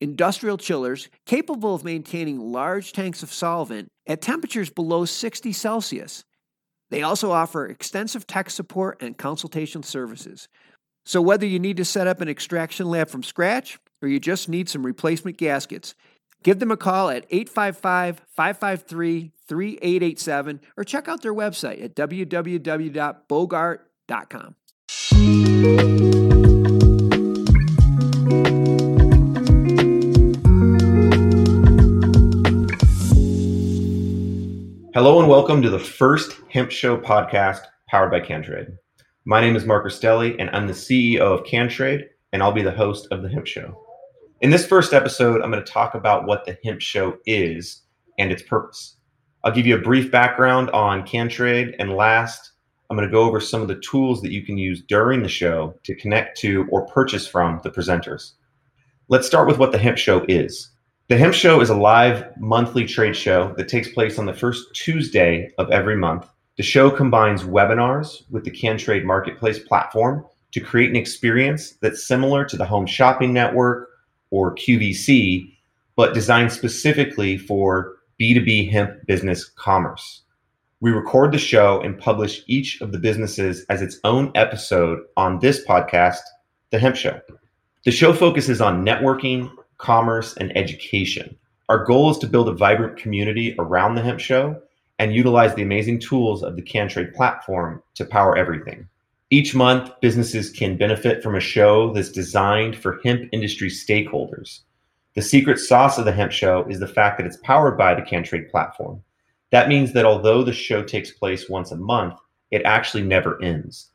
industrial chillers capable of maintaining large tanks of solvent at temperatures below 60 Celsius. They also offer extensive tech support and consultation services. So, whether you need to set up an extraction lab from scratch or you just need some replacement gaskets, give them a call at 855 553 3887 or check out their website at www.bogart.com. Hello and welcome to the first Hemp Show podcast powered by CanTrade. My name is Mark Rastelli and I'm the CEO of CanTrade and I'll be the host of the Hemp Show. In this first episode, I'm going to talk about what the Hemp Show is and its purpose. I'll give you a brief background on CanTrade and last, I'm going to go over some of the tools that you can use during the show to connect to or purchase from the presenters. Let's start with what the Hemp Show is. The Hemp Show is a live monthly trade show that takes place on the first Tuesday of every month. The show combines webinars with the CanTrade Marketplace platform to create an experience that's similar to the Home Shopping Network or QVC, but designed specifically for B2B hemp business commerce. We record the show and publish each of the businesses as its own episode on this podcast, The Hemp Show. The show focuses on networking, commerce, and education. Our goal is to build a vibrant community around the hemp show and utilize the amazing tools of the CanTrade platform to power everything. Each month, businesses can benefit from a show that's designed for hemp industry stakeholders. The secret sauce of the hemp show is the fact that it's powered by the CanTrade platform. That means that although the show takes place once a month, it actually never ends.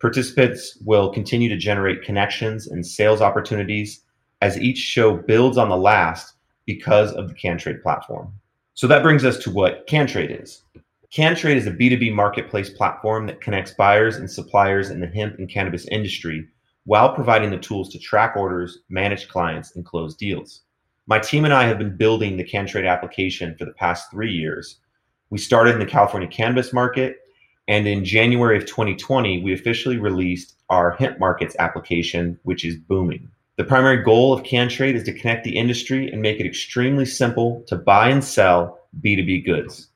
Participants will continue to generate connections and sales opportunities as each show builds on the last because of the CanTrade platform. So that brings us to what CanTrade is. CanTrade is a B2B marketplace platform that connects buyers and suppliers in the hemp and cannabis industry while providing the tools to track orders, manage clients, and close deals. My team and I have been building the CanTrade application for the past three years. We started in the California cannabis market, and in January of 2020, we officially released our hemp markets application, which is booming. The primary goal of CanTrade is to connect the industry and make it extremely simple to buy and sell B2B goods.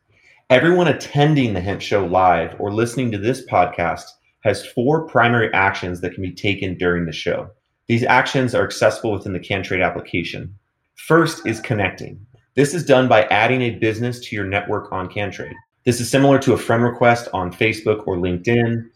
Everyone attending the Hemp Show live or listening to this podcast has four primary actions that can be taken during the show. These actions are accessible within the CanTrade application. First is connecting. This is done by adding a business to your network on CanTrade. This is similar to a friend request on Facebook or LinkedIn.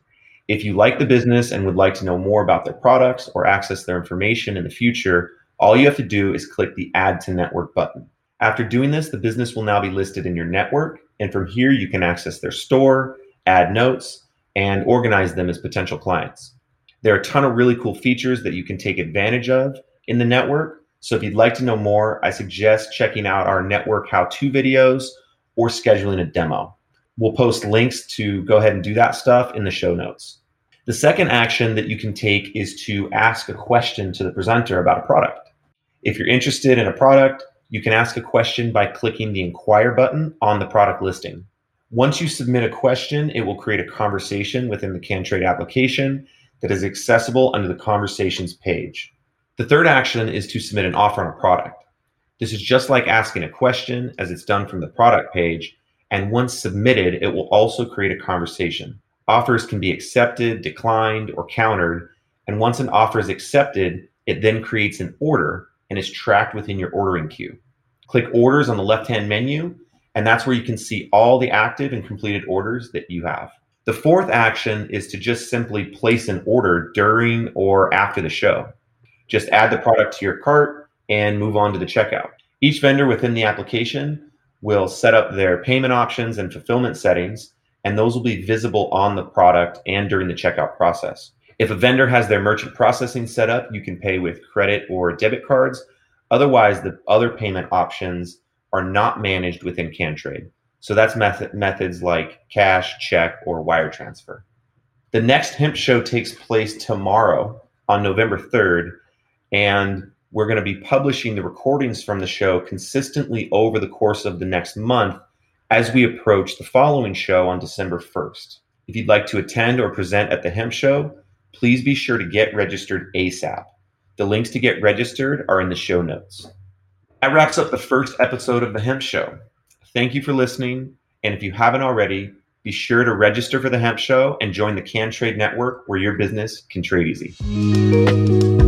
If you like the business and would like to know more about their products or access their information in the future, all you have to do is click the Add to Network button. After doing this, the business will now be listed in your network, and from here you can access their store, add notes, and organize them as potential clients. There are a ton of really cool features that you can take advantage of in the network. So if you'd like to know more, I suggest checking out our network how to videos or scheduling a demo. We'll post links to go ahead and do that stuff in the show notes. The second action that you can take is to ask a question to the presenter about a product. If you're interested in a product, you can ask a question by clicking the inquire button on the product listing. Once you submit a question, it will create a conversation within the CanTrade application that is accessible under the conversations page. The third action is to submit an offer on a product. This is just like asking a question as it's done from the product page, and once submitted, it will also create a conversation. Offers can be accepted, declined, or countered. And once an offer is accepted, it then creates an order and is tracked within your ordering queue. Click orders on the left hand menu, and that's where you can see all the active and completed orders that you have. The fourth action is to just simply place an order during or after the show. Just add the product to your cart and move on to the checkout. Each vendor within the application will set up their payment options and fulfillment settings, and those will be visible on the product and during the checkout process. If a vendor has their merchant processing set up, you can pay with credit or debit cards. Otherwise, the other payment options are not managed within CanTrade. So that's method, methods like cash, check, or wire transfer. The next hemp show takes place tomorrow on November 3rd, and we're going to be publishing the recordings from the show consistently over the course of the next month as we approach the following show on December 1st. If you'd like to attend or present at the hemp show, please be sure to get registered ASAP. The links to get registered are in the show notes. That wraps up the first episode of the Hemp Show. Thank you for listening. And if you haven't already, be sure to register for the Hemp Show and join the CanTrade Network where your business can trade easy.